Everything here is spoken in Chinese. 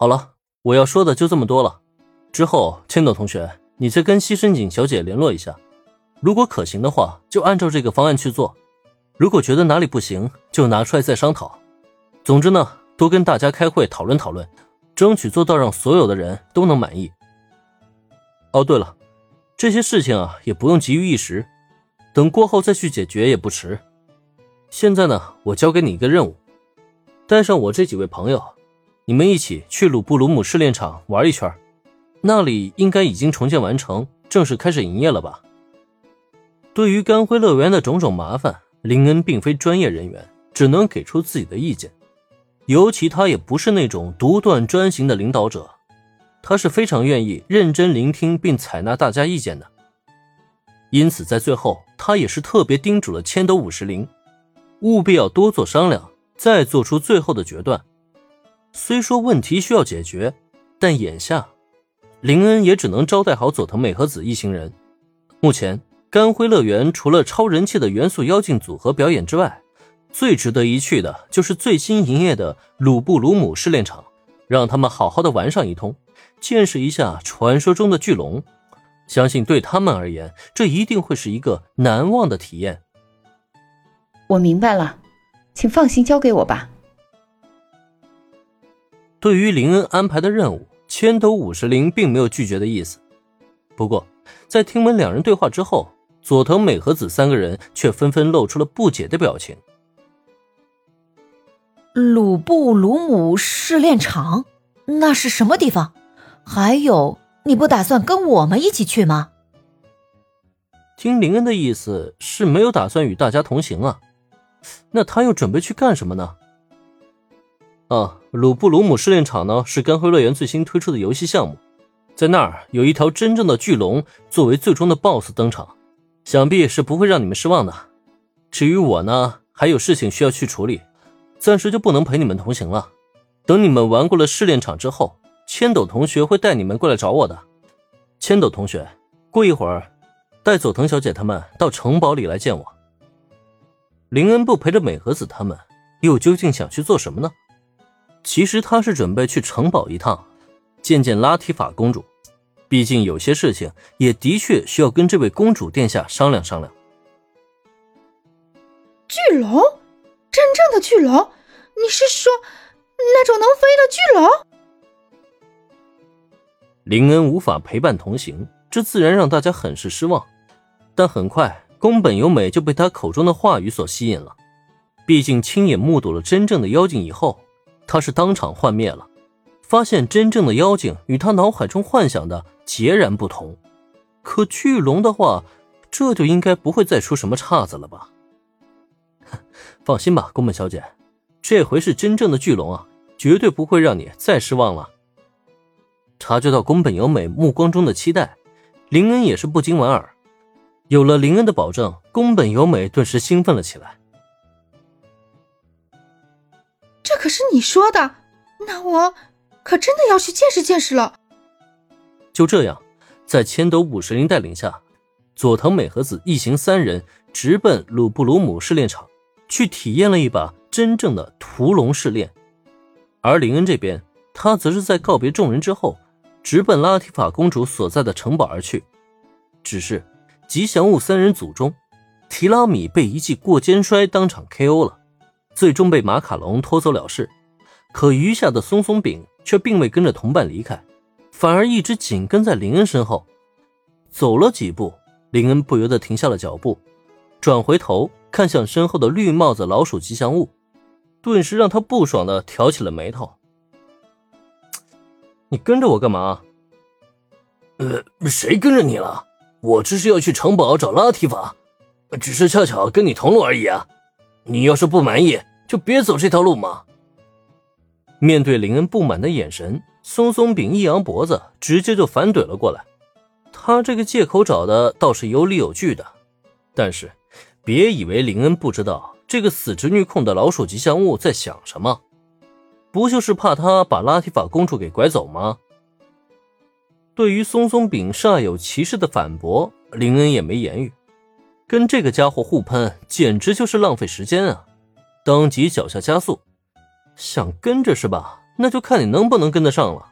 好了，我要说的就这么多了。之后，千斗同学，你再跟西深井小姐联络一下，如果可行的话，就按照这个方案去做；如果觉得哪里不行，就拿出来再商讨。总之呢，多跟大家开会讨论讨论，争取做到让所有的人都能满意。哦，对了，这些事情啊，也不用急于一时，等过后再去解决也不迟。现在呢，我交给你一个任务，带上我这几位朋友，你们一起去鲁布鲁姆试炼场玩一圈。那里应该已经重建完成，正式开始营业了吧？对于干辉乐园的种种麻烦，林恩并非专业人员，只能给出自己的意见。尤其他也不是那种独断专行的领导者，他是非常愿意认真聆听并采纳大家意见的。因此，在最后，他也是特别叮嘱了千斗五十铃，务必要多做商量，再做出最后的决断。虽说问题需要解决，但眼下。林恩也只能招待好佐藤美和子一行人。目前，干辉乐园除了超人气的元素妖精组合表演之外，最值得一去的就是最新营业的鲁布鲁姆试炼场，让他们好好的玩上一通，见识一下传说中的巨龙。相信对他们而言，这一定会是一个难忘的体验。我明白了，请放心交给我吧。对于林恩安排的任务。千斗五十铃并没有拒绝的意思，不过在听闻两人对话之后，佐藤美和子三个人却纷纷露出了不解的表情。鲁布鲁姆试炼场，那是什么地方？还有，你不打算跟我们一起去吗？听林恩的意思是没有打算与大家同行啊，那他又准备去干什么呢？啊，鲁布鲁姆试炼场呢是干辉乐园最新推出的游戏项目，在那儿有一条真正的巨龙作为最终的 BOSS 登场，想必是不会让你们失望的。至于我呢，还有事情需要去处理，暂时就不能陪你们同行了。等你们玩过了试炼场之后，千斗同学会带你们过来找我的。千斗同学，过一会儿带佐藤小姐他们到城堡里来见我。林恩不陪着美和子他们，又究竟想去做什么呢？其实他是准备去城堡一趟，见见拉提法公主。毕竟有些事情也的确需要跟这位公主殿下商量商量。巨龙，真正的巨龙？你是说那种能飞的巨龙？林恩无法陪伴同行，这自然让大家很是失望。但很快，宫本由美就被他口中的话语所吸引了。毕竟亲眼目睹了真正的妖精以后。他是当场幻灭了，发现真正的妖精与他脑海中幻想的截然不同。可巨龙的话，这就应该不会再出什么岔子了吧？放心吧，宫本小姐，这回是真正的巨龙啊，绝对不会让你再失望了。察觉到宫本由美目光中的期待，林恩也是不禁莞尔。有了林恩的保证，宫本由美顿时兴奋了起来。可是你说的，那我可真的要去见识见识了。就这样，在千斗五十铃带领下，佐藤美和子一行三人直奔鲁布鲁姆试炼场，去体验了一把真正的屠龙试炼。而林恩这边，他则是在告别众人之后，直奔拉提法公主所在的城堡而去。只是吉祥物三人组中，提拉米被一记过肩摔当场 KO 了。最终被马卡龙拖走了事，可余下的松松饼却并未跟着同伴离开，反而一直紧跟在林恩身后。走了几步，林恩不由得停下了脚步，转回头看向身后的绿帽子老鼠吉祥物，顿时让他不爽的挑起了眉头：“你跟着我干嘛？”“呃，谁跟着你了？我这是要去城堡找拉提法，只是恰巧跟你同路而已啊。你要是不满意。”就别走这条路嘛！面对林恩不满的眼神，松松饼一扬脖子，直接就反怼了过来。他这个借口找的倒是有理有据的，但是别以为林恩不知道这个死侄女控的老鼠吉祥物在想什么，不就是怕他把拉提法公主给拐走吗？对于松松饼煞有其事的反驳，林恩也没言语。跟这个家伙互喷，简直就是浪费时间啊！当即脚下加速，想跟着是吧？那就看你能不能跟得上了。